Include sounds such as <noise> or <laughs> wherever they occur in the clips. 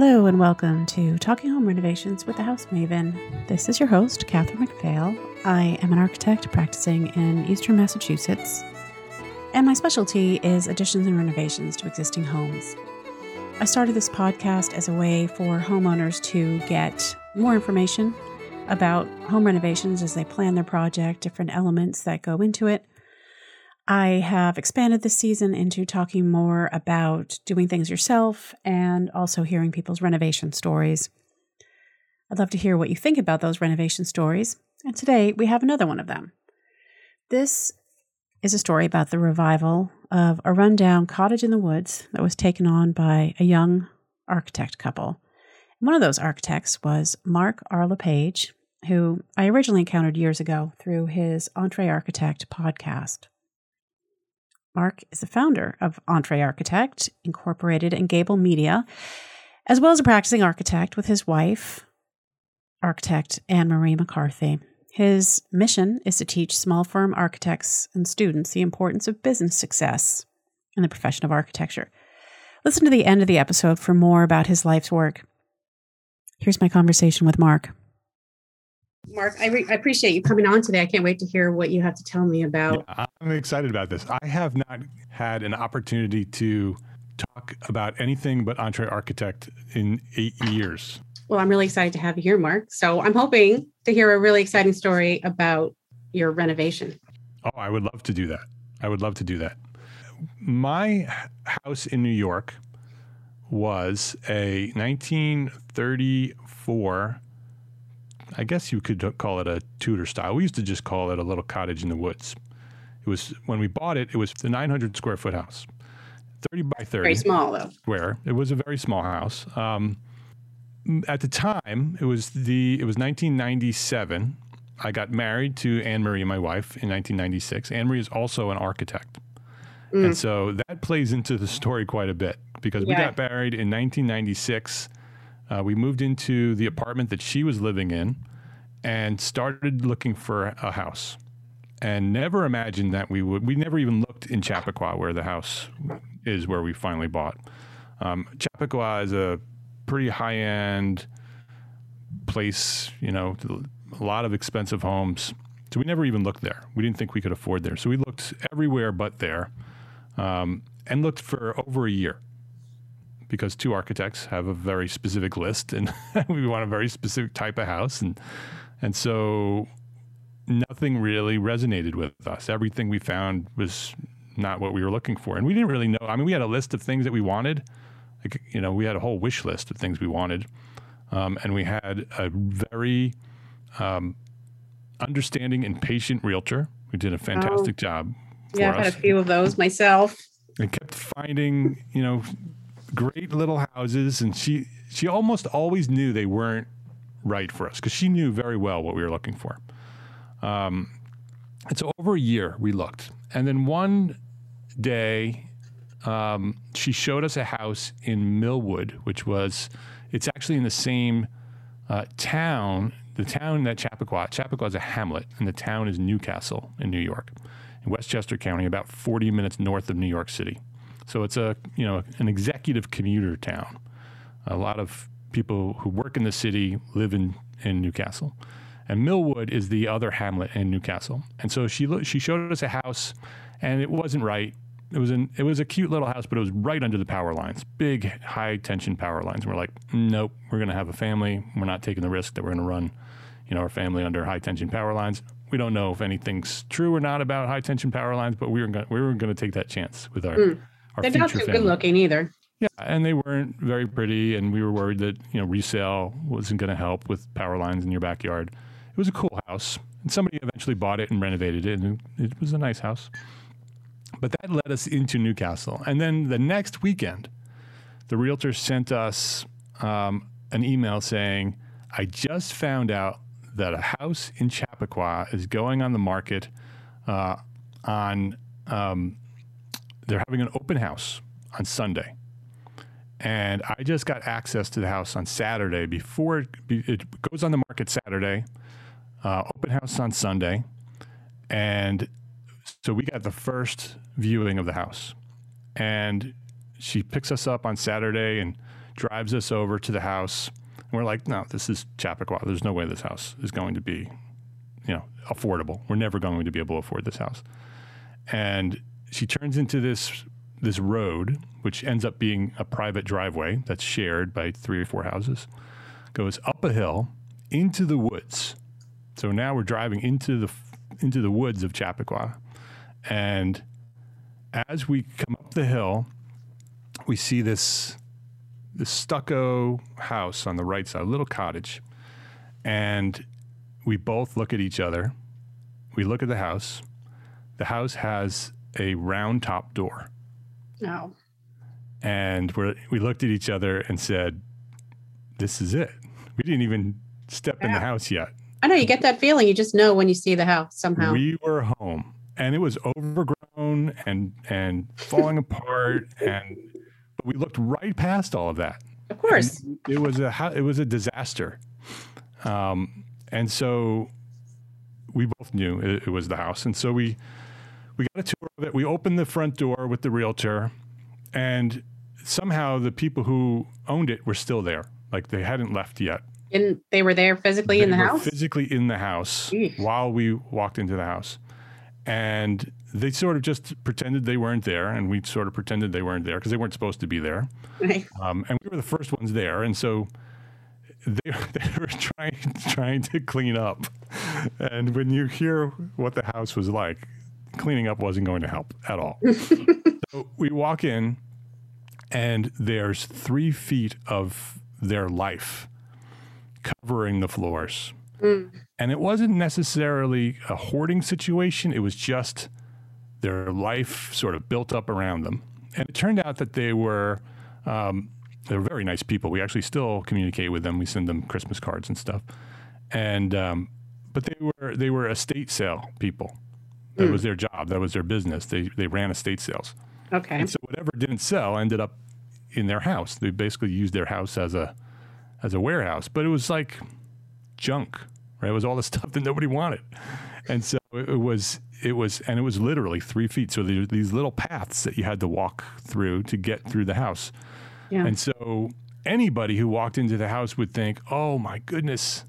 Hello and welcome to Talking Home Renovations with the House Maven. This is your host, Catherine McPhail. I am an architect practicing in Eastern Massachusetts, and my specialty is additions and renovations to existing homes. I started this podcast as a way for homeowners to get more information about home renovations as they plan their project, different elements that go into it. I have expanded this season into talking more about doing things yourself and also hearing people's renovation stories. I'd love to hear what you think about those renovation stories, and today we have another one of them. This is a story about the revival of a rundown cottage in the woods that was taken on by a young architect couple. One of those architects was Mark R. LePage, who I originally encountered years ago through his EntreArchitect podcast. Mark is the founder of EntreArchitect, Incorporated, and Gable Media, as well as a practicing architect with his wife, architect Anne Marie McCarthy. His mission is to teach small firm architects and students the importance of business success in the profession of architecture. Listen to the end of the episode for more about his life's work. Here's my conversation with Mark. Mark, I, re- I, appreciate you coming on today. I can't wait to hear what you have to tell me about. Yeah, I'm excited about this. I have not had an opportunity to talk about anything but EntreArchitect in eight years. Well, I'm really excited to have you here, Mark. So I'm hoping to hear a really exciting story about your renovation. Oh, I would love to do that. I would love to do that. My house in New York was a 1934 I guess you could call it a Tudor style. We used to just call it a little cottage in the woods. It was when we bought it, it was the 900 square foot house, 30 by 30. Very small though. Square. It was a very small house. Um, at the time, it was the it was 1997. I got married to Anne Marie, my wife, in 1996. Anne Marie is also an architect. Mm. And so that plays into the story quite a bit because yeah. we got married in 1996 uh, we moved into the apartment that she was living in and started looking for a house and never imagined that we would. We never even looked in Chappaqua, where the house is, where we finally bought. Um, Chappaqua is a pretty high end place, you know, a lot of expensive homes. So we never even looked there. We didn't think we could afford there. So we looked everywhere but there um, and looked for over a year because two architects have a very specific list and <laughs> we want a very specific type of house. And and so nothing really resonated with us. Everything we found was not what we were looking for. And we didn't really know i mean we had a list of things that we wanted. Like you know we had a whole wish list of things we wanted. Um, and we had a very um, understanding and patient realtor who did a fantastic oh, job yeah i've had a few of those myself. And kept finding you know great little houses, and she she almost always knew they weren't right for us because she knew very well what we were looking for. Um, and so over a year we looked, and then one day um, she showed us a house in Millwood, which was it's actually in the same uh, town. The town that Chappaqua, Chappaqua is a hamlet, and the town is New Castle in New York, in Westchester County, about 40 minutes north of New York City. So it's a you know an executive commuter town. A lot of people who work in the city live in, in New Castle. And Millwood is the other hamlet in New Castle. And so she lo- she showed us a house, and it wasn't right. It was an it was a cute little house, but it was right under the power lines, big high tension power lines. And we're like, nope, we're to have a family. We're not taking the risk that we're to run, you know, our family under high tension power lines. We don't know if anything's true or not about high tension power lines, but we were going we were going to take that chance with our. Mm they're not too family. good looking either. Yeah, and they weren't very pretty, and we were worried that you know resale wasn't going to help with power lines in your backyard. It was a cool house, and somebody eventually bought it and renovated it, and it was a nice house. But that led us into New Castle, and then the next weekend, the realtor sent us um, an email saying, "I just found out that a house in Chappaqua is going on the market uh, on." Um, they're having an open house on Sunday. And I just got access to the house on Saturday before it, it goes on the market Saturday, uh, open house on Sunday. And so we got the first viewing of the house. And she picks us up on Saturday and drives us over to the house. And we're like, no, this is Chappaqua. There's no way this house is going to be, you know, affordable. We're never going to be able to afford this house. And she turns into this this road, which ends up being a private driveway that's shared by three or four houses, goes up a hill into the woods. So now we're driving into the into the woods of Chappaqua, and as we come up the hill, we see this this stucco house on the right side, a little cottage, and we both look at each other. We look at the house. The house has a round top door. No. And we we looked at each other and said, This is it. We didn't even step in the house yet. I know you get that feeling. You just know when you see the house somehow. We were home and it was overgrown and and falling <laughs> apart and but we looked right past all of that. of course. It was a it was a disaster. Um, and so we both knew it, it was the house. And so we we got a tour of it. We opened the front door with the realtor and somehow the people who owned it were still there. Like they hadn't left yet. And they were there physically in the house. Physically in the house while we walked into the house. And they sort of just pretended they weren't there, and we sort of pretended they weren't there because they weren't supposed to be there. Right. Um, and we were the first ones there, and so they, <laughs> they were trying trying to clean up. And when you hear what the house was like, cleaning up wasn't going to help at all. <laughs> so we walk in, and there's three feet of their life covering the floors. And it wasn't necessarily a hoarding situation, it was just their life sort of built up around them. And it turned out that they were. Um, they were very nice people. We actually still communicate with them. We send them Christmas cards and stuff. And um, but they were they were estate sale people. That hmm. was their job. That was their business. They they ran estate sales. Okay. And so whatever didn't sell ended up in their house. They basically used their house as a as a warehouse, but it was like junk, right? It was all the <laughs> stuff that nobody wanted, and so it, it was it was and it was literally three feet. So there these little paths that you had to walk through to get through the house, Yeah. and so anybody who walked into the house would think, "Oh my goodness,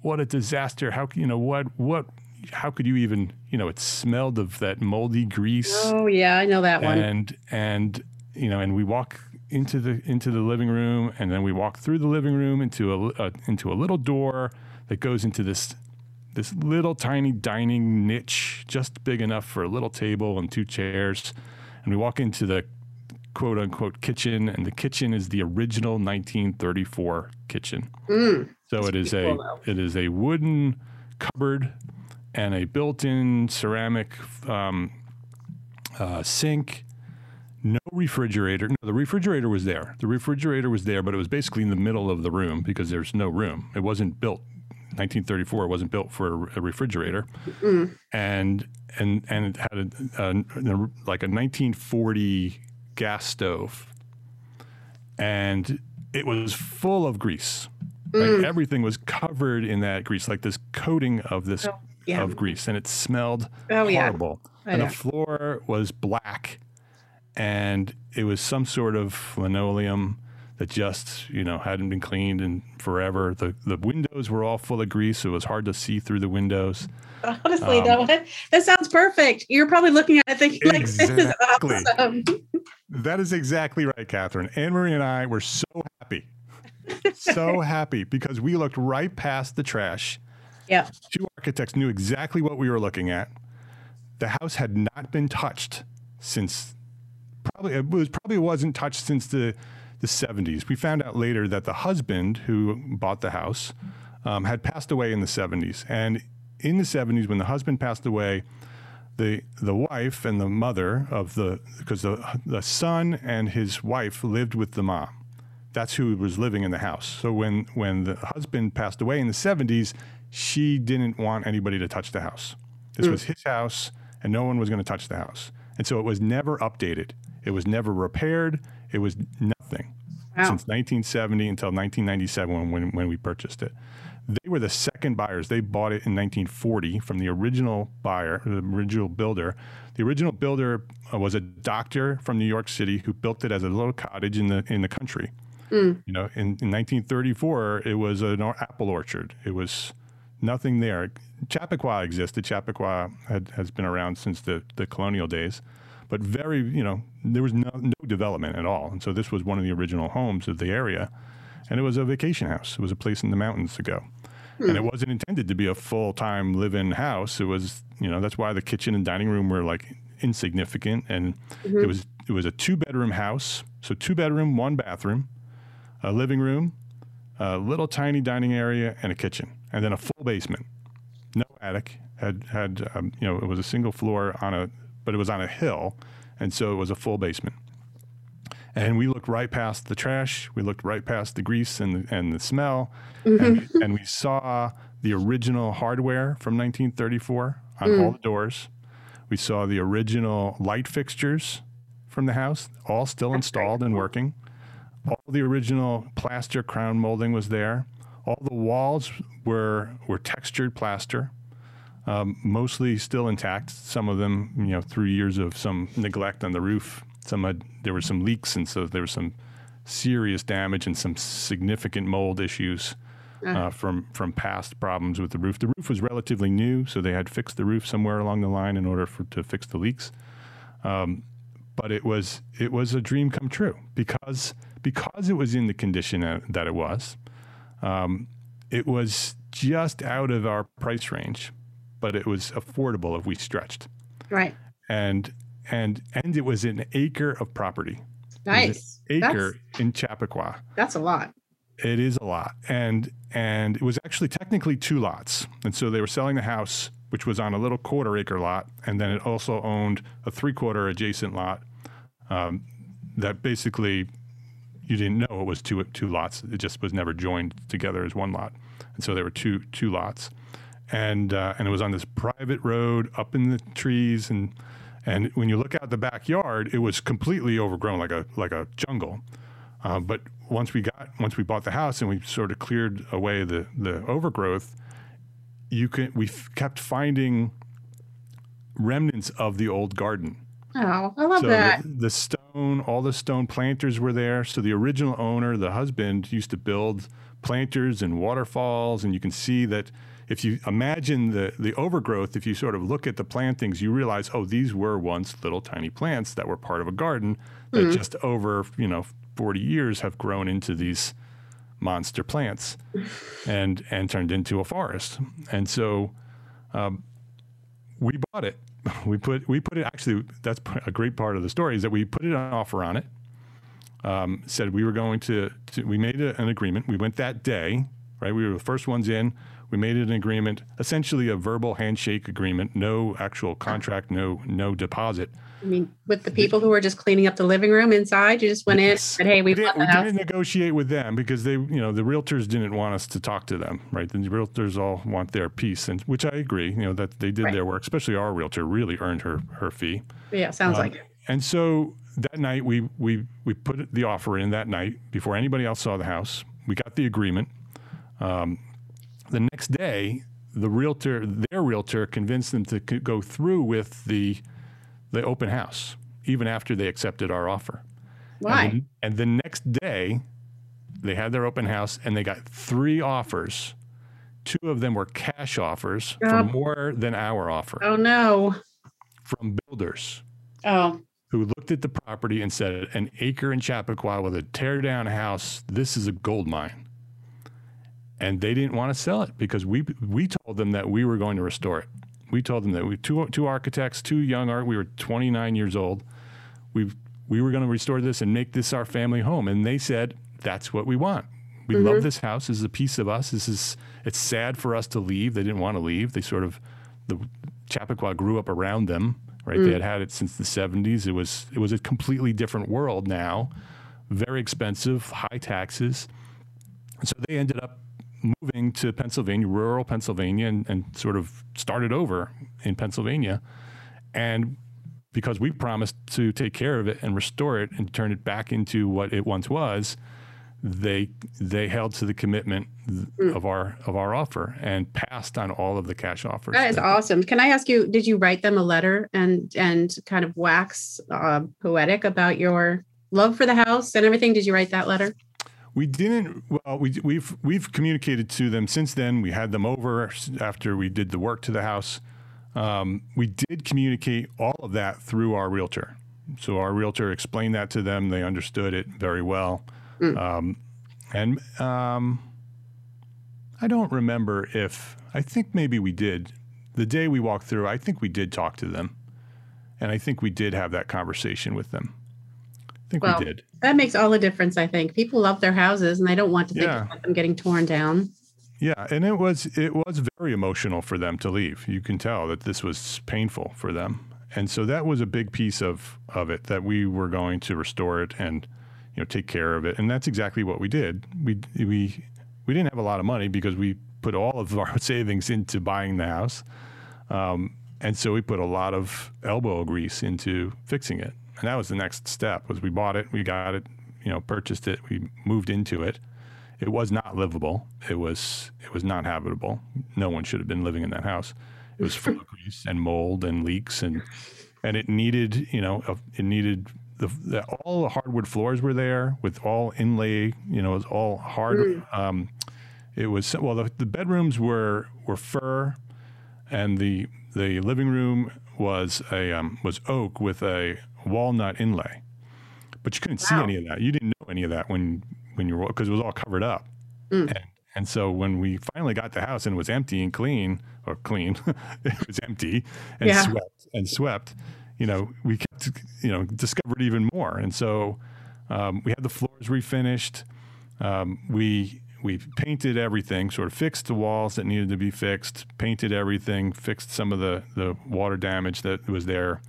what a disaster! How you know what what." How could you even, you know, it smelled of that moldy grease oh yeah, I know that one. and and you know and we walk into the into the living room and then we walk through the living room into a, a into a little door that goes into this this little tiny dining niche just big enough for a little table and two chairs and we walk into the quote unquote kitchen and the kitchen is the original 1934 kitchen Mm. so it is a it is a wooden cupboard and a built-in ceramic um, uh, sink. No refrigerator. No, the refrigerator was there. The refrigerator was there, but it was basically in the middle of the room because there's no room. It wasn't built. 1934 it wasn't built for a refrigerator, and and and it had a, a, a like a 1940 gas stove, and it was full of grease. Like everything was covered in that grease, like this coating of this Oh, yeah. of grease, and it smelled Oh, horrible. I And know. the floor was black, and it was some sort of linoleum that just you know hadn't been cleaned in forever. The the windows were all full of grease, so it was hard to see through the windows. Honestly, Um, though, that, that sounds perfect. You're probably looking at it thinking, like, this is awesome. That is exactly right, Catherine. Anne Marie and I were so happy, so <laughs> happy because we looked right past the trash. Yeah. Two architects knew exactly what we were looking at. The house had not been touched since probably it was probably wasn't touched since the the 70s. We found out later that the husband who bought the house um, had passed away in the 70s, and in the 70s when the husband passed away, the the wife and the mother of the because the the son and his wife lived with the mom. That's who was living in the house. So when when the husband passed away in the 70s, she didn't want anybody to touch the house. This was his house and no one was going to touch the house. And so it was never updated. It was never repaired. It was nothing Wow. since 1970 until 1997 when, when we purchased it. They were the second buyers. They bought it in 1940 from the original buyer, the original builder. The original builder uh, was a doctor from New York City who built it as a little cottage in the in the country. Mm. You know, in, in 1934, it was an apple orchard. It was nothing there. Chappaqua existed. Chappaqua had, has been around since the, the colonial days, but very, you know, there was no, no development at all. And so this was one of the original homes of the area. And it was a vacation house. It was a place in the mountains to go. Hmm. And it wasn't intended to be a full time live in house. It was, you know, that's why the kitchen and dining room were like insignificant. And mm-hmm. it was it was a two bedroom house. So two bedroom, one bathroom, a living room, a little tiny dining area, and a kitchen, and then a full basement. No attic. Had had um, you know it was a single floor on a, but it was on a hill, and so it was a full basement. And we looked right past the trash. We looked right past the grease and the, and the smell, mm-hmm. and, and, we saw the original hardware from 1934 on mm. all the doors. We saw the original light fixtures from the house, all still installed and working. All the original plaster crown molding was there. All the walls were were textured plaster, um, mostly still intact. Some of them, you know, through years of some neglect on the roof, some had there were some leaks, and so there was some serious damage and some significant mold issues uh, from from past problems with the roof. The roof was relatively new, so they had fixed the roof somewhere along the line in order for to fix the leaks. Um, but it was it was a dream come true because because it was in the condition that it was. Um, it was just out of our price range, but it was affordable if we stretched. Right. And and and it was an acre of property. Nice. acre that's, in Chappaqua. That's a lot. It is a lot. And and it was actually technically two lots. And so they were selling the house which was on a little quarter acre lot, and then it also owned a three quarter adjacent lot um, that basically you didn't know it was two two lots. It just was never joined together as one lot, and so there were two two lots, and uh, and it was on this private road up in the trees, and and when you look out the backyard, it was completely overgrown like a like a jungle. Uh, but once we got once we bought the house and we sort of cleared away the the overgrowth, you can we kept finding remnants of the old garden. Oh, I love so that. The, the, stone, all the stone planters were there. So the original owner, the husband, used to build planters and waterfalls, and you can see that if you imagine the the overgrowth, if you sort of look at the plantings, you realize, oh, these were once little tiny plants that were part of a garden that mm-hmm. just over you know 40 years have grown into these monster plants and and turned into a forest. And so um, we bought it. <laughs> We put we put it actually. That's a great part of the story is that we put an offer on it. Um, said we were going to, to we made a, an agreement. We went that day, right? We were the first ones in. We made an agreement, essentially a verbal handshake agreement, no actual contract, no no deposit. I mean, with the people who were just cleaning up the living room inside, you just went in and said, "Hey, we, we, did, we didn't negotiate with them because they, you know, the realtors didn't want us to talk to them, right? The realtors all want their piece, and which I agree, you know, that they did right. their work. Especially our realtor really earned her her fee. Yeah, sounds um, like it. And so that night we we we put the offer in that night before anybody else saw the house. We got the agreement. Um, the next day, the realtor, their realtor, convinced them to go through with the the open house, even after they accepted our offer. Why? And the, and the next day, they had their open house and they got three offers. Two of them were cash offers for more than our offer. Oh no! From builders. Oh. Who looked at the property and said, "An acre in Chappaqua with a tear down house. This is a gold mine." And they didn't want to sell it because we we told them that we were going to restore it we told them that we two two architects, two young art. We were 29 years old. We we were going to restore this and make this our family home, and they said that's what we want. We mm-hmm. love this house. This is a piece of us. This is it's sad for us to leave. They didn't want to leave. They sort of the Chappaqua grew up around them, right? Mm. They had had it since the 70s. It was it was a completely different world now, very expensive, high taxes. So they ended up moving to Pennsylvania, rural Pennsylvania, and, and sort of started over in Pennsylvania. And because we promised to take care of it and restore it and turn it back into what it once was, they they held to the commitment mm. of our of our offer and passed on all of the cash offers. That is awesome. Can I ask you? Did you write them a letter and and kind of wax uh, poetic about your love for the house and everything? Did you write that letter? We didn't. Well, we, we've we've communicated to them since then. We had them over after we did the work to the house. Um, we did communicate all of that through our realtor. So our realtor explained that to them. They understood it very well. Um, and um, I don't remember if I think maybe we did the day we walked through. I think we did talk to them, and I think we did have that conversation with them. Think Well, we did. That makes all the difference, I think. People love their houses and they don't want to think Yeah. about them getting torn down. Yeah, and it was it was very emotional for them to leave. You can tell that this was painful for them, and so that was a big piece of of it that we were going to restore it and you know take care of it, and that's exactly what we did. We we we didn't have a lot of money because we put all of our <laughs> savings into buying the house, um, and so we put a lot of elbow grease into fixing it, and that was the next step. Was we bought it, we got it, you know, purchased it, we moved into it it was not livable. It was it was not habitable. No one should have been living in that house. It was full of <laughs> grease and mold and leaks and and it needed you know it needed the, the all the hardwood floors were there with all inlay you know it was all hard. Um, it was well the, the bedrooms were were fir and the the living room was a um, was oak with a walnut inlay but you couldn't see any of that. You didn't know any of that when when you were because it was all covered up. Mm. And, and so when we finally got the house and it was empty and clean or clean, <laughs> it was empty and Yeah. swept and swept. You know, we kept you know discovered even more. And so um, we had the floors refinished. Um, we we painted everything, sort of fixed the walls that needed to be fixed, painted everything, fixed some of the the water damage that was there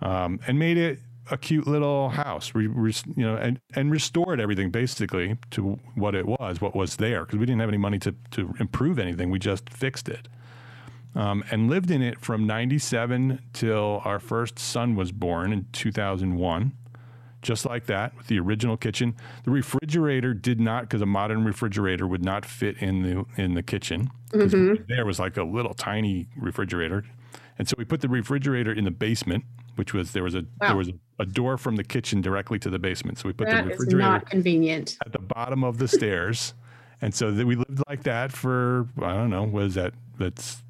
um, and made it a cute little house. We, we you know, and, and restored everything basically to what it was, what was there, because we didn't have any money to to improve anything. We just fixed it, um, and lived in it from '97 till our first son was born in 2001. Just like that, with the original kitchen, the refrigerator did not, because a modern refrigerator would not fit in the in the kitchen. 'Cause mm-hmm. There was like a little tiny refrigerator, and so we put the refrigerator in the basement, which was there was a Wow. there was a, a door from the kitchen directly to the basement. So we put That the refrigerator not convenient. at the bottom of the stairs, and so that we lived like that for I don't know, what is that? That's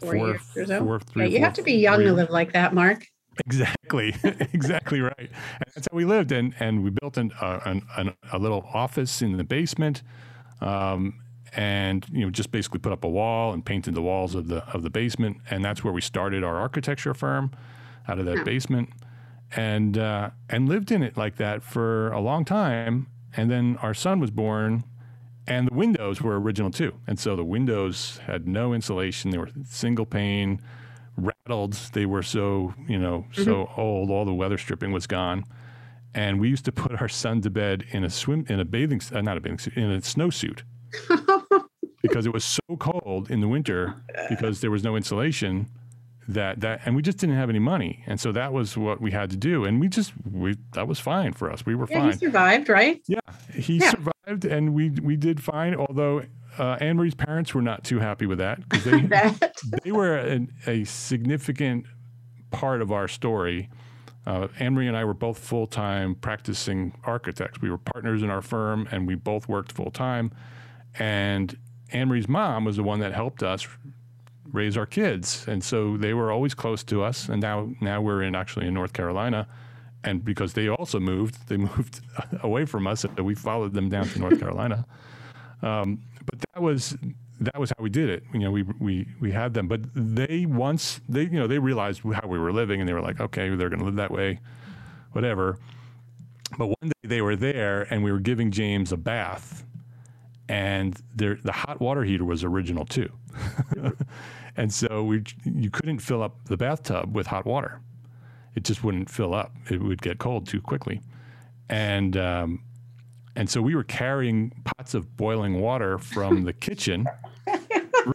Four, years or so. four, three, yeah, you four- have to be young four to live like that, Mark. Exactly, <laughs> exactly right. And that's how we lived, and and we built an, uh, an, an a little office in the basement, um, and you know just basically put up a wall and painted the walls of the of the basement, and that's where we started our architecture firm, out of that basement, and uh, and lived in it like that for a long time, and then our son was born. And the windows were original too. And so the windows had no insulation. They were single pane, rattled. They were so, you know, so old. All the weather stripping was gone. And we used to put our son to bed in a swim, in a bathing, uh, not a bathing suit, in a snowsuit <laughs> because it was so cold in the winter because there was no insulation that that and we just didn't have any money and so that was what we had to do and we just we that was fine for us we were Yeah, fine he survived, right? yeah, he Yeah. survived, and we we did fine. Although uh, Anne Marie's parents were not too happy with that because they <laughs> <laughs> they were an, a significant part of our story. Uh, Anne Marie and I were both full time practicing architects. We were partners in our firm, and we both worked full time. And Anne Marie's mom was the one that helped us raise our kids, and so they were always close to us. And now now we're in actually in North Carolina, and because they also moved, they <laughs> moved away from us, so we followed them down to North Carolina. Um, but that was that was how we did it. You know, we we we had them, but they once they you know they realized how we were living, and they were like, okay, they're going to live that way, whatever. But one day they were there, and we were giving James a bath, and the hot water heater was original too, <laughs> and so we you couldn't fill up the bathtub with hot water. It just wouldn't fill up. It would get cold too quickly, and um, and so we were carrying pots of boiling water from the kitchen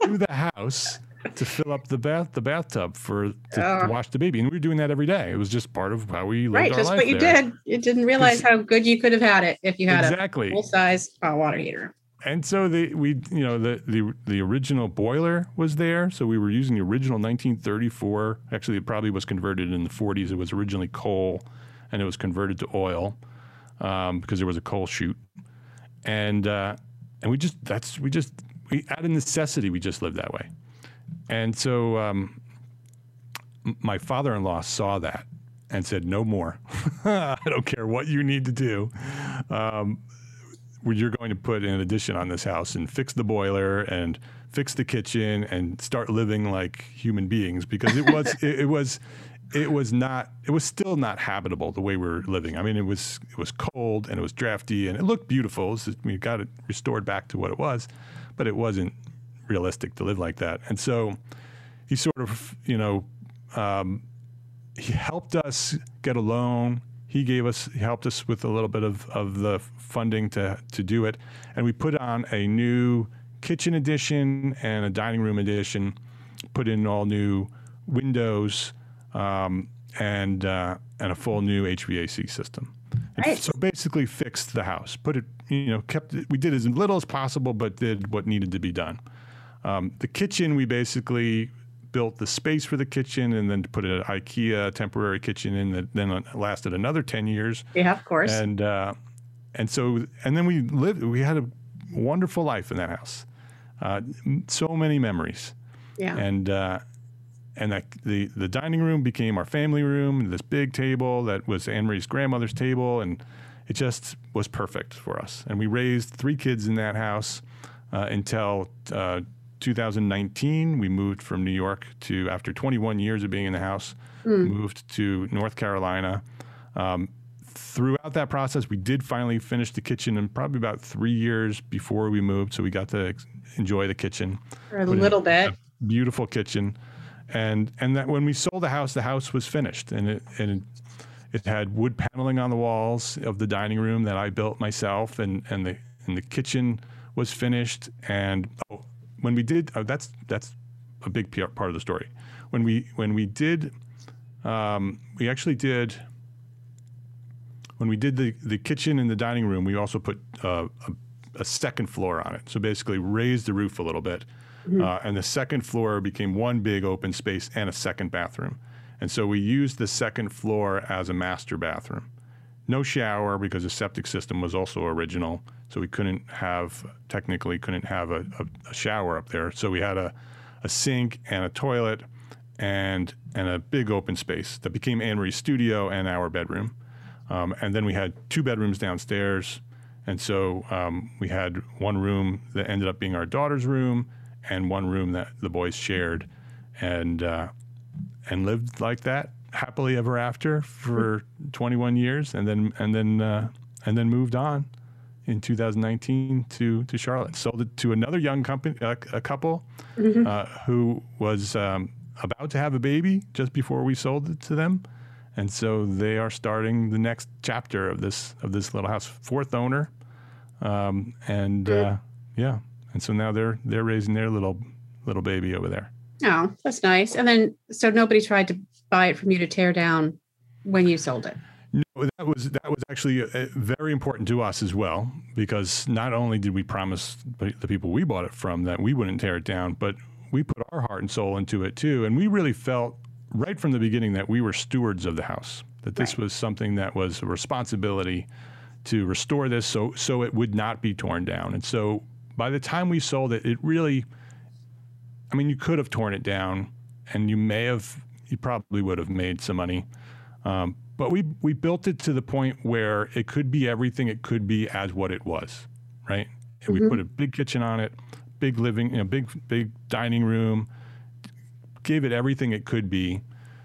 through the house to fill up the bath the bathtub for to, Oh. to wash the baby, and we were doing that every day. It was just part of how we lived Right, our just life what you there. did. You didn't realize how good you could have had it if you had Exactly. a full size hot uh, water heater. And so the we you know the the the original boiler was there, so we were using the original 1934. Actually, it probably was converted in the 40s. It was originally coal, and it was converted to oil um, because there was a coal chute. and uh, and we just that's we just we out of necessity we just lived that way, and so um, my father-in-law saw that and said, "No more. <laughs> I don't care what you need to do. Um, you're going to put an addition on this house and fix the boiler and fix the kitchen and start living like human beings because it was <laughs> it, it, was it was not it was still not habitable the way we are living. I mean, it was it was cold and it was drafty and it looked beautiful. We got it restored back to what it was, but it wasn't realistic to live like that. And so he sort of you know um, he helped us get a loan. He gave us, he helped us with a little bit of, of the funding to, to do it. And we put on a new kitchen addition and a dining room addition, put in all new windows um, and, uh, and a full new HVAC system. Right. So basically fixed the house, put it, you know, kept it, we did as little as possible, but did what needed to be done. Um, the kitchen, we basically built the space for the kitchen and then put an IKEA temporary kitchen in that then lasted another 10 years. Yeah, of course. And, uh, and so, and then we lived, we had a wonderful life in that house. Uh, so many memories. Yeah. And, uh, and that the, the dining room became our family room, this big table that was Anne Marie's grandmother's table. And it just was perfect for us. And we raised three kids in that house uh, until uh, 2019, we moved from New York to, after 21 years of being in the house, mm. moved to North Carolina. Um, throughout that process, we did finally finish the kitchen in probably about three years before we moved. So we got to enjoy the kitchen for a little bit. A beautiful kitchen, and and that when we sold the house, the house was finished, and it and it, it had wood paneling on the walls of the dining room that I built myself, and and the and the kitchen was finished. And oh, when we did, uh, that's that's a big part of the story. When we when we did, um, we actually did. When we did the, the kitchen and the dining room, we also put uh, a, a, second floor on it. So basically, raised the roof a little bit, mm-hmm. uh, and the second floor became one big open space and a second bathroom. And so we used the second floor as a master bathroom. No shower because the septic system was also original. So we couldn't have, technically, couldn't have a, a, a shower up there. So we had a, a sink and a toilet and, and a big open space that became Anne Marie's studio and our bedroom. Um, and then we had two bedrooms downstairs. And so um, we had one room that ended up being our daughter's room and one room that the boys shared and, uh, and lived like that happily ever after for 21 years and then, and then, uh, and then moved on in 2019 to to Charlotte. Sold it to another young company, uh, a couple mm-hmm. uh, who was um, about to have a baby just before we sold it to them, and so they are starting the next chapter of this of this little house. Fourth owner, um, and uh, yeah, and so now they're they're raising their little little baby over there. Oh, that's nice. And then so nobody tried to buy it from you to tear down when you sold it. No, that was that was actually uh, very important to us as well because not only did we promise the people we bought it from that we wouldn't tear it down, but we put our heart and soul into it too, and we really felt right from the beginning that we were stewards of the house. That this right. was something that was a responsibility to restore this so so it would not be torn down. And so by the time we sold it, it really I mean you could have torn it down and you may have you probably would have made some money. Um, but we we built it to the point where it could be everything it could be as what it was, right? Mm-hmm. We put a big kitchen on it, big living, you know, big big dining room, gave it everything it could be.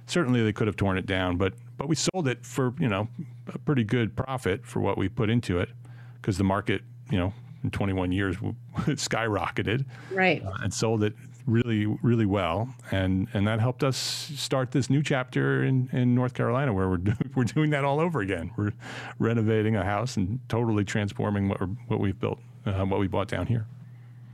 Certainly they could have torn it down, but but we sold it for, you know, a pretty good profit for what we put into it because the market, you know, in 21 years <laughs> skyrocketed. Right. Uh, and sold it really, really well, and and that helped us start this new chapter in, in North Carolina, where we're do, <laughs> we're doing that all over again. We're renovating a house and totally transforming what what we've built, uh, what we bought down here.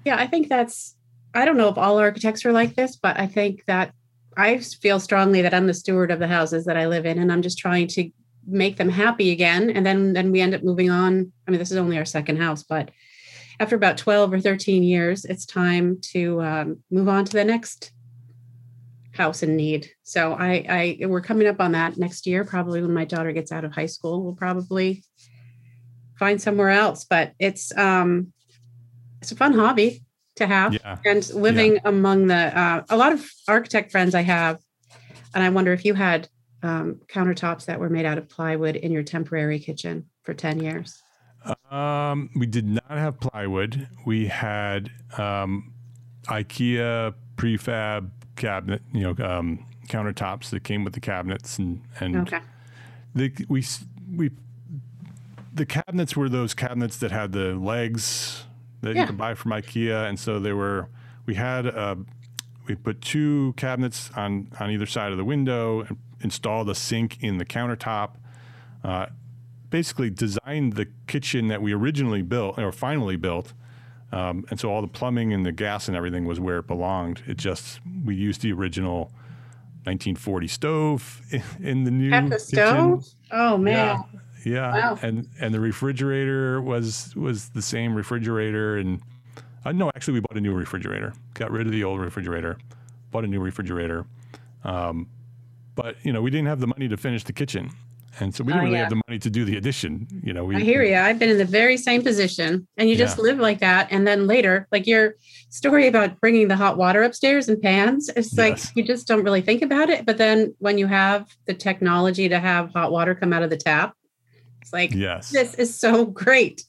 Yeah, I think that's. I don't know if all architects are like this, but I think that I feel strongly that I'm the steward of the houses that I live in, and I'm just trying to make them happy again. And then then we end up moving on. I mean, this is only our second house, but after about 12 or 13 years, it's time to um, move on to the next house in need. So I, I, we're coming up on that next year, probably when my daughter gets out of high school. We'll probably find somewhere else. But it's um, it's a fun hobby to have, Yeah. and living among the uh, a lot of architect friends I have, and I wonder if you had um, countertops that were made out of plywood in your temporary kitchen for ten years. Um, we did not have plywood. We had um, IKEA prefab cabinet, you know, um, countertops that came with the cabinets, and and Okay. the, we we the cabinets were those cabinets that had the legs that Yeah. you could buy from IKEA, and so they were. We had uh, we put two cabinets on on either side of the window, and installed a sink in the countertop. Uh, basically, designed the kitchen that we originally built or finally built. Um, and so all the plumbing and the gas and everything was where it belonged. It just we used the original 1940 stove in, <laughs> in the new At the kitchen. stove? Oh man. Yeah, yeah. Wow. And and the refrigerator was was the same refrigerator. And uh, no, actually, we bought a new refrigerator. Got rid of the old refrigerator, bought a new refrigerator. Um, but you know, we didn't have the money to finish the kitchen, and so we didn't Oh, really yeah. have the money to do the addition. You know, we I hear you. I've been in the very same position, and you just live like that. And then later, like your story about bringing the hot water upstairs in pans, it's like Yes. you just don't really think about it. But then when you have the technology to have hot water come out of the tap, it's like Yes. this is so great.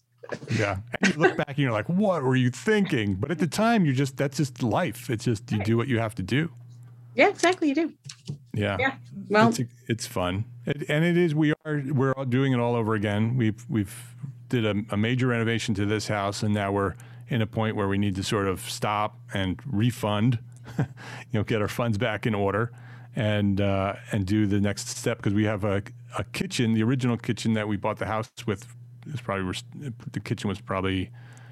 Yeah. And you look back and you're like, what were you thinking? But at the time, you're just, that's just life. It's just, you do what you have to do. Yeah, exactly. You do. Yeah. Yeah. Well, it's, it's fun. It, and it is, we are, we're all doing it all over again. We've, we've did a, a major renovation to this house and now we're in a point where we need to sort of stop and refund, <laughs> you know, get our funds back in order and, uh, and do the next step because we have a, a kitchen, the original kitchen that we bought the house with is probably, the kitchen was probably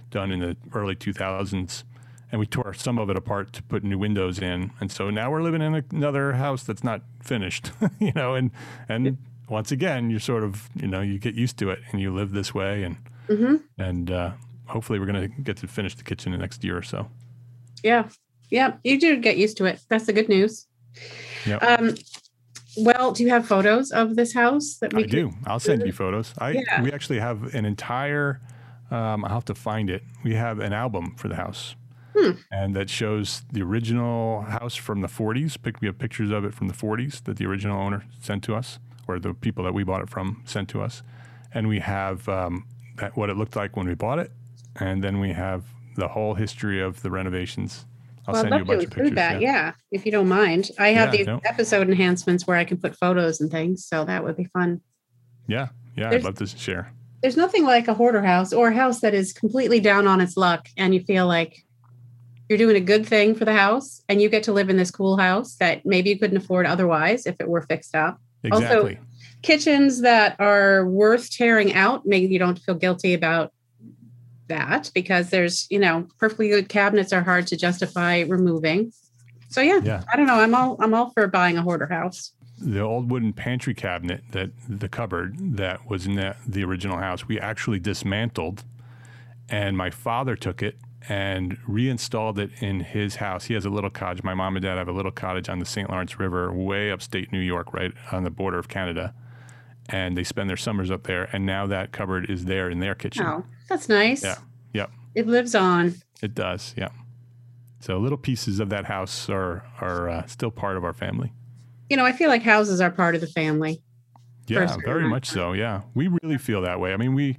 done in the early 2000s and we tore some of it apart to put new windows in and so now we're living in another house that's not finished <laughs> you know and and once again you're sort of you know you get used to it and you live this way and mhm. and uh, hopefully we're going to get to finish the kitchen in the next year or so yeah, yeah, you do get used to it. That's the good news. Yep. Um, well, do you have photos of this house that we i could- do i'll send you photos i Yeah. we actually have an entire um, i'll have to find it we have an album for the house Hmm. and that shows the original house from the 40s Pic- we have pictures of it from the 40s that the original owner sent to us or the people that we bought it from sent to us and we have um, that, what it looked like when we bought it and then we have the whole history of the renovations i'll Well, I'd send you a love to bunch of include pictures that. Yeah. if you don't mind. I have Yeah, these no. episode enhancements where I can put photos and things, so that would be fun. yeah yeah i'd love to share There's nothing like a hoarder house or a house that is completely down on its luck, and you feel like you're doing a good thing for the house, and you get to live in this cool house that maybe you couldn't afford otherwise if it were fixed up. Exactly. Also- Kitchens that are worth tearing out, maybe you don't feel guilty about that because there's, you know, perfectly good cabinets are hard to justify removing. So yeah, yeah I don't know. I'm all I'm all for buying a hoarder house. the old wooden pantry cabinet that the cupboard that was in the, the original house we actually dismantled and my father took it and reinstalled it in his house he has a little cottage my mom and dad have a little cottage on the st lawrence river way upstate new york right on the border of canada and they spend their summers up there and now that cupboard is there in their kitchen Oh, that's nice. yeah yep It lives on. it does yeah so little pieces of that house are are uh, still part of our family You know, I feel like houses are part of the family. Yeah, very much so. Yeah, we really feel that way. I mean, we,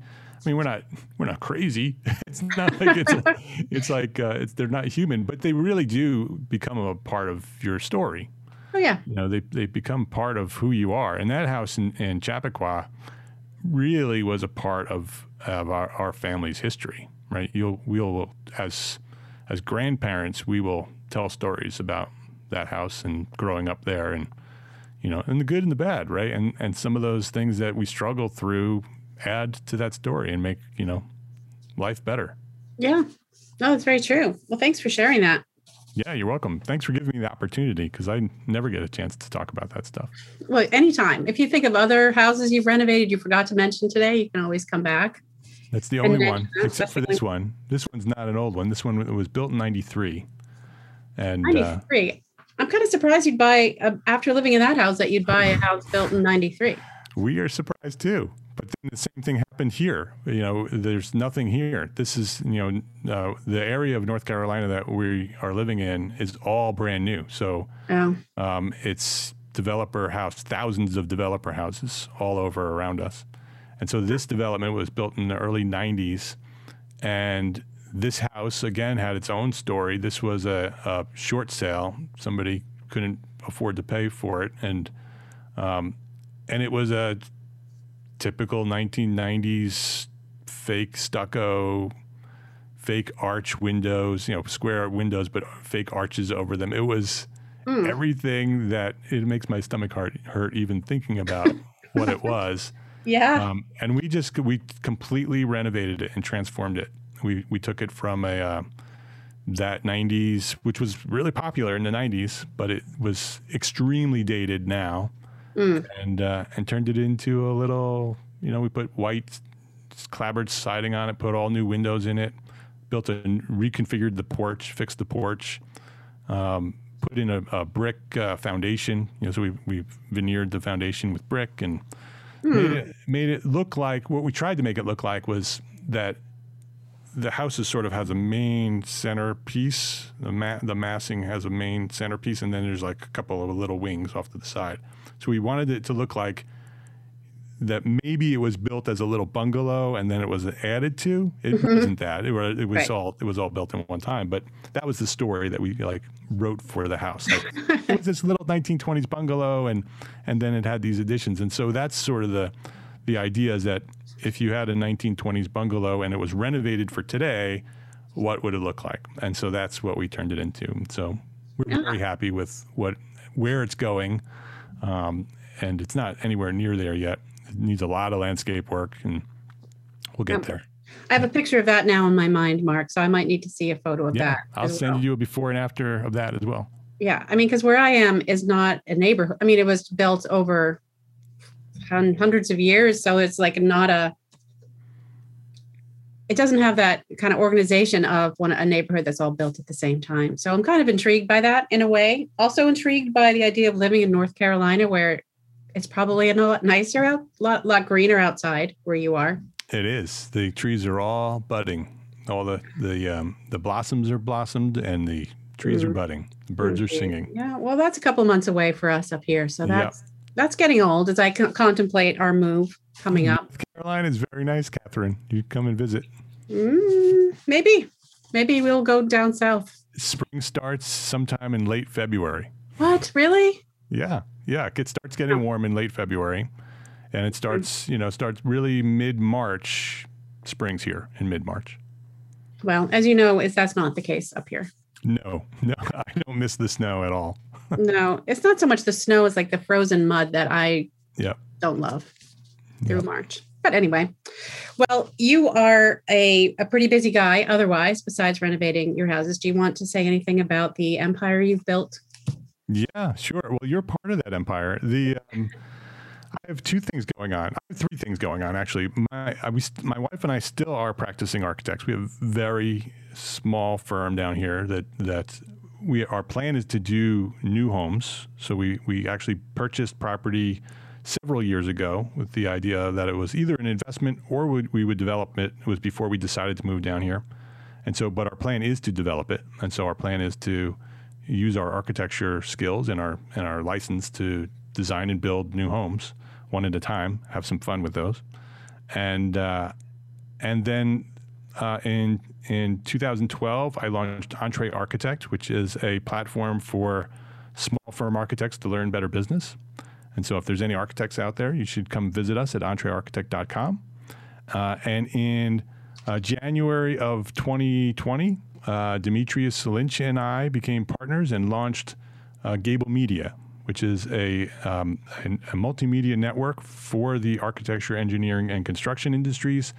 I mean, we're not we're not crazy. <laughs> It's not like it's a, <laughs> it's like uh, it's they're not human, but they really do become a part of your story. Oh yeah. You know, they they become part of who you are. And that house in, in Chappaqua really was a part of of our, our family's history, right? You'll we'll as as grandparents, we will tell stories about that house and growing up there and you know, and the good and the bad, right? And and some of those things that we struggle through add to that story and make, you know, life better. Yeah. No, that's very true. Well, thanks for sharing that. Yeah, you're welcome. Thanks for giving me the opportunity because I never get a chance to talk about that stuff. Well, anytime. If you think of other houses you've renovated you forgot to mention today, you can always come back. That's the only one, uh, except for this one. This one's not an old one. This one was built in '93, and uh, 93. I'm kind of surprised you'd buy, uh, after living in that house, that you'd buy a house built in 93. we are surprised too. But then the same thing happened here. You know, there's nothing here. This is, you know, uh, the area of North Carolina that we are living in is all brand new. So Oh, um, it's developer house, thousands of developer houses all over around us. And so this development was built in the early 90s. And this house, again, had its own story. This was a, a short sale. Somebody couldn't afford to pay for it. And, um, and it was a typical 1990s fake stucco, fake arch windows, you know, square windows, but fake arches over them. It was everything that it makes my stomach heart hurt even thinking about <laughs> what it was. yeah. Um, and we just we completely renovated it and transformed it. We we took it from a uh, that 90s, which was really popular in the 90s, but it was extremely dated now, and uh, and turned it into a little. You know, we put white clapboard siding on it, put all new windows in it, built and reconfigured the porch, fixed the porch, um, put in a, a brick uh, foundation. You know, so we we veneered the foundation with brick and made it made it look like what we tried to make it look like was that the house is sort of has a main centerpiece. The ma- the massing has a main centerpiece, and then there's like a couple of little wings off to the side. So we wanted it to look like that maybe it was built as a little bungalow and then it was added to. It mm-hmm. wasn't that. It, it was Right. all it was all built in one time. But that was the story that we like wrote for the house. Like, it was this little 1920s bungalow, and and then it had these additions. And so that's sort of the the idea is that if you had a 1920s bungalow and it was renovated for today, what would it look like? And so that's what we turned it into. So we're uh-huh. very happy with what where it's going, um, and it's not anywhere near there yet. It needs a lot of landscape work, and we'll get there. I have a picture of that now in my mind, Mark. So I might need to see a photo of Yeah, that. I'll send well. you a before and after of that as well. Yeah, I mean, because where I am is not a neighborhood. I mean, it was built over hundreds of years, so it's like not a. It doesn't have that kind of organization of one a neighborhood that's all built at the same time. So I'm kind of intrigued by that in a way. Also intrigued by the idea of living in North Carolina, where it's probably a lot nicer out, lot lot greener outside where you are. It is. The trees are all budding. All the the um, the blossoms are blossomed, and the trees are Mhm. budding. The birds are singing. Yeah, well, that's a couple months away for us up here, so that's that's getting old as I con- contemplate our move coming up. North Carolina is very nice, Catherine. You come and visit. Mm, maybe, maybe we'll go down south. Spring starts sometime in late February. What really? Yeah, yeah. It starts getting warm in late February, and it starts, you know, starts really mid March. Spring's here in mid March. Well, as you know, is that's not the case up here. No, <laughs> no, I don't miss the snow at all. No, it's not so much the snow; as like the frozen mud that I Yeah. don't love through March. But anyway, well, you are a, a pretty busy guy otherwise, besides renovating your houses. Do you want to say anything about the empire you've built? Yeah, sure. Well, you're part of that empire. The um, I have two things going on. I have three things going on actually. My I, we, my wife and I still are practicing architects. We have a very small firm down here that that we our plan is to do new homes. So we we actually purchased property several years ago with the idea that it was either an investment or would, we would develop it. It was before we decided to move down here. And so, but our plan is to develop it. And so our plan is to use our architecture skills and our and our license to design and build new homes one at a time. Have some fun with those, and uh, and then uh, in in 2012, I launched EntreArchitect, which is a platform for small firm architects to learn better business. And so, if there's any architects out there, you should come visit us at entrearchitect.com. Uh, and in uh, January of 2020, uh, Demetrius Lynch and I became partners and launched uh, Gable Media, which is a, um, a, a multimedia network for the architecture, engineering, and construction industries.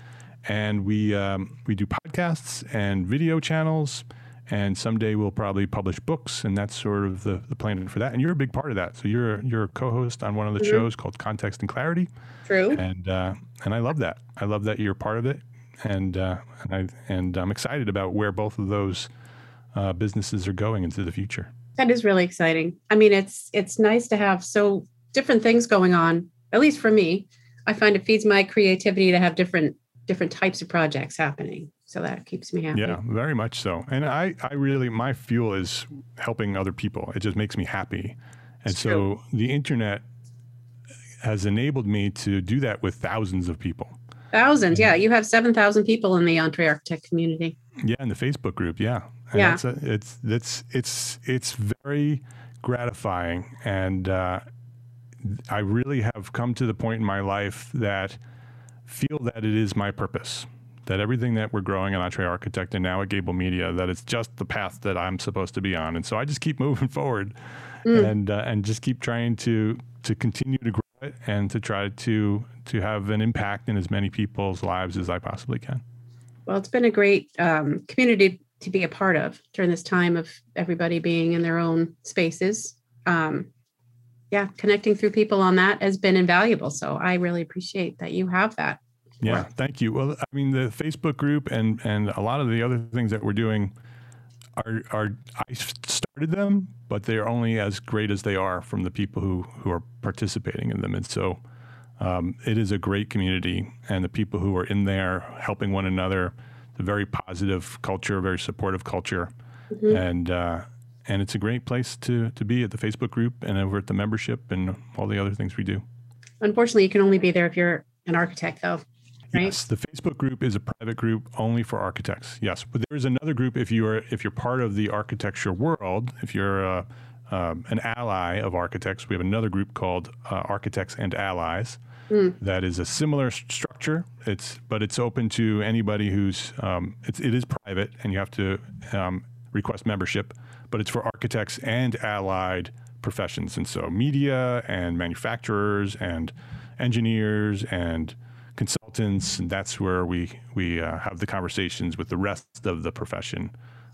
And we um, we do podcasts and video channels, and someday we'll probably publish books, and that's sort of the, the plan for that. And you're a big part of that. So you're you're a co-host on one of the shows called Context and Clarity True. and uh, and I love that. I love that you're part of it, and uh, and I and I'm excited about where both of those uh, businesses are going into the future. That is really exciting. I mean, it's it's nice to have so different things going on. At least for me, I find it feeds my creativity to have different different types of projects happening. So that keeps me happy. Yeah, very much so. And I, I really, my fuel is helping other people. It just makes me happy. And It's so true. the internet has enabled me to do that with thousands of people. Thousands. Yeah. You have 7,000 people in the EntreArchitect community. Yeah, in the Facebook group. Yeah, and Yeah. That's a, it's that's it's it's very gratifying, and uh, I really have come to the point in my life that feel that it is my purpose. That everything that we're growing at EntreArchitect and now at Gable Media, that it's just the path that I'm supposed to be on, and so I just keep <laughs> moving forward, and uh, and just keep trying to to continue to grow it and to try to to have an impact in as many people's lives as I possibly can. Well, it's been a great um, community to be a part of during this time of everybody being in their own spaces. Um, yeah, connecting through people on that has been invaluable. So I really appreciate that you have that. Yeah, thank you. Well, I mean, the Facebook group and and a lot of the other things that we're doing are are I started them, but they are only as great as they are from the people who who are participating in them. And so, um, it is a great community, and the people who are in there helping one another, it's a very positive culture, very supportive culture, and. Uh, and it's a great place to, to be at the Facebook group and over at the membership and all the other things we do. Unfortunately, you can only be there if you're an architect, though. Right. Yes, the Facebook group is a private group only for architects. Yes, but there is another group if you are if you're part of the architecture world. If you're uh, um, an ally of architects, we have another group called uh, Architects and Allies. That is a similar s- structure. It's but it's open to anybody who's um, it's it is private and you have to um, request membership. But it's for architects and allied professions, and so media and manufacturers and engineers and consultants, and that's where we we uh, have the conversations with the rest of the profession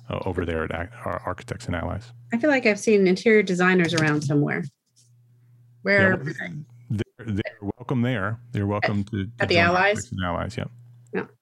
uh, over there at our Architects and Allies. I feel like I've seen interior designers around somewhere. Where Yeah, they're, they're welcome there. They're welcome to, to At the Allies? Allies. Yeah.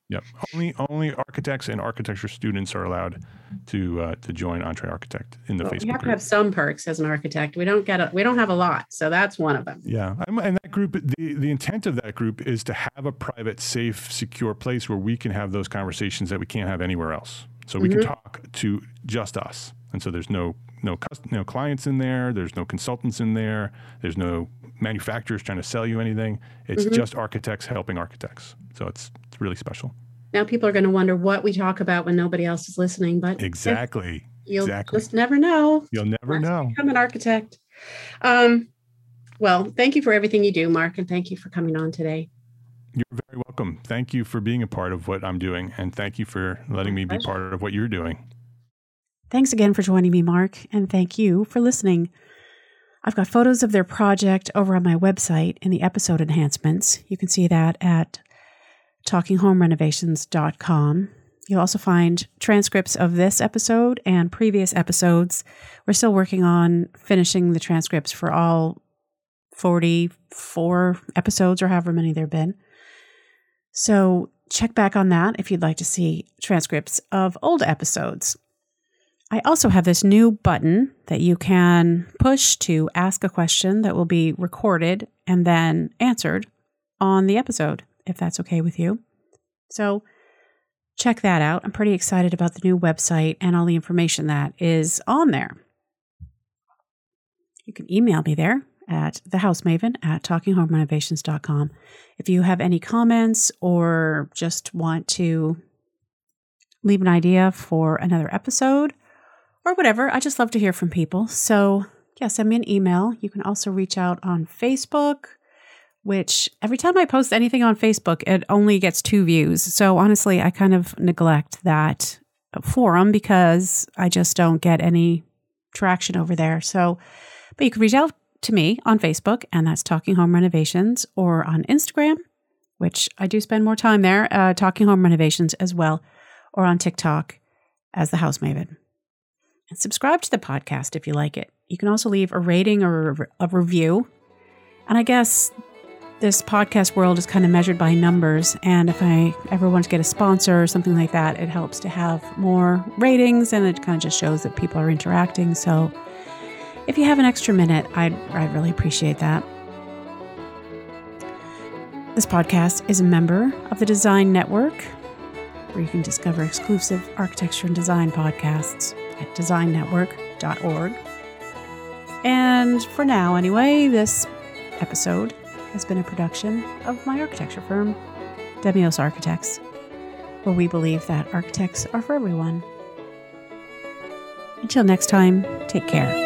Yep. Only only architects and architecture students are allowed to uh, to join EntreArchitect in the well, Facebook you have to have some perks as an architect. We don't get a, we don't have a lot, so that's one of them. Yeah, I'm- and that group, the the intent of that group is to have a private, safe, secure place where we can have those conversations that we can't have anywhere else. So we can talk to just us, and so there's no no no clients in there. There's no consultants in there. There's no manufacturers trying to sell you anything. It's just architects helping architects. So it's it's really special. Now people are going to wonder what we talk about when nobody else is listening, but Exactly. you'll exactly. just never know. You'll never know. Become an architect. Um, well, thank you for everything you do, Mark, and thank you for coming on today. You're very welcome. Thank you for being a part of what I'm doing, and thank you for letting me be part of what you're doing. Thanks again for joining me, Mark, and thank you for listening. I've got photos of their project over on my website in the episode enhancements. You can see that at talkinghomerenovations.com. You'll also find transcripts of this episode and previous episodes. We're still working on finishing the transcripts for all 44 episodes or however many there have been. So check back on that if you'd like to see transcripts of old episodes. I also have this new button that you can push to ask a question that will be recorded and then answered on the episode, if that's okay with you. So check that out. I'm pretty excited about the new website and all the information that is on there. You can email me there at thehousemaven at talkinghomerenovations.com. If you have any comments or just want to leave an idea for another episode, or whatever. I just love to hear from people. So, yeah, send me an email. You can also reach out on Facebook, which every time I post anything on Facebook, it only gets two views. So, honestly, I kind of neglect that forum because I just don't get any traction over there. So, but you can reach out to me on Facebook, and that's Talking Home Renovations, or on Instagram, which I do spend more time there, uh, Talking Home Renovations as well, or on TikTok as the House Maven and subscribe to the podcast if you like it. You can also leave a rating or a review. And I guess this podcast world is kind of measured by numbers. And if I ever want to get a sponsor or something like that, it helps to have more ratings and it kind of just shows that people are interacting. So if you have an extra minute, I'd, I'd really appreciate that. This podcast is a member of the Design Network, where you can discover exclusive architecture and design podcasts at designnetwork.org. And for now, anyway, this episode has been a production of my architecture firm, Demios Architects, where we believe that architects are for everyone. Until next time, take care.